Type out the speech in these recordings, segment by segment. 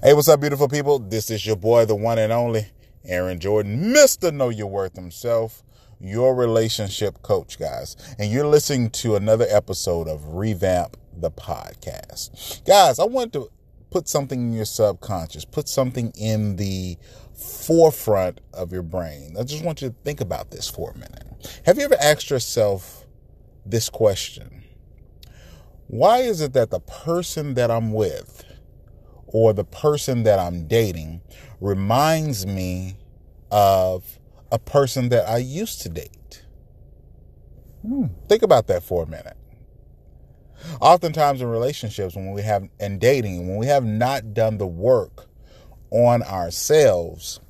Hey, what's up, beautiful people? This is your boy, the one and only Aaron Jordan, Mr. Know Your Worth himself, your relationship coach, guys. And you're listening to another episode of Revamp the Podcast. Guys, I want to put something in your subconscious, put something in the forefront of your brain. I just want you to think about this for a minute. Have you ever asked yourself this question? Why is it that the person that I'm with, or the person that I'm dating reminds me of a person that I used to date. Hmm. Think about that for a minute. Oftentimes in relationships, when we have, and dating, when we have not done the work on ourselves,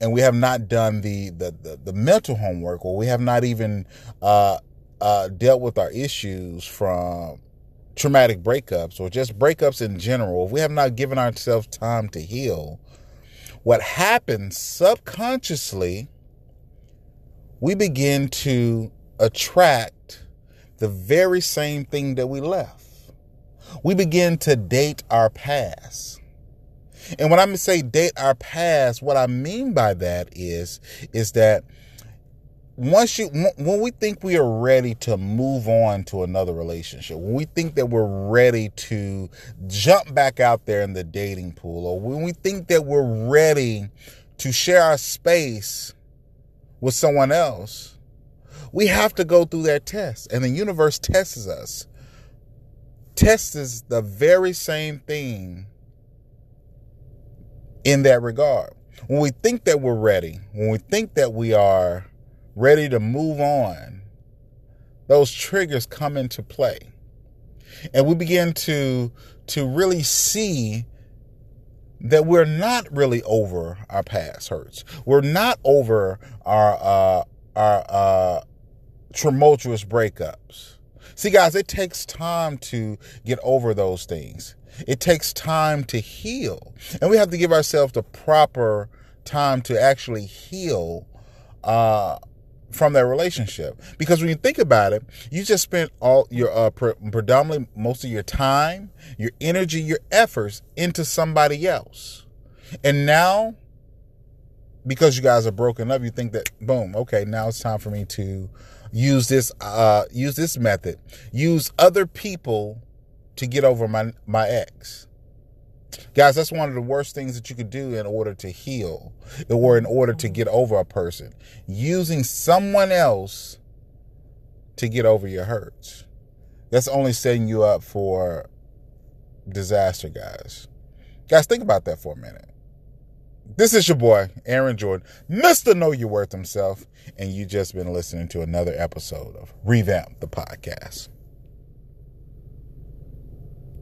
and we have not done the, the, the, the mental homework, or we have not even uh, uh, dealt with our issues from traumatic breakups or just breakups in general, if we have not given ourselves time to heal, what happens subconsciously, we begin to attract the very same thing that we left. We begin to date our past. And when I say date our past, what I mean by that is, is that once you when we think we are ready to move on to another relationship when we think that we're ready to jump back out there in the dating pool or when we think that we're ready to share our space with someone else we have to go through that test. And the universe tests us. Tests the very same thing in that regard. When we think that we're ready when we think that we are ready to move on, those triggers come into play. And we begin to, to really see that we're not really over our past hurts. We're not over our, uh, our, uh, tumultuous breakups. See, guys, it takes time to get over those things. It takes time to heal. And we have to give ourselves the proper time to actually heal uh, from that relationship. Because when you think about it, you just spent all your uh, pre- predominantly most of your time, your energy, your efforts into somebody else. And now, because you guys are broken up, you think that boom, okay, now it's time for me to use this uh use this method. Use other people to get over my my ex. Guys, that's one of the worst things that you could do in order to heal or in order to get over a person. Using someone else to get over your hurts. That's only setting you up for disaster, guys. Guys, think about that for a minute. This is your boy, Aaron Jordan, Mr. Know Your Worth himself, and you just been listening to another episode of Revamp the Podcast.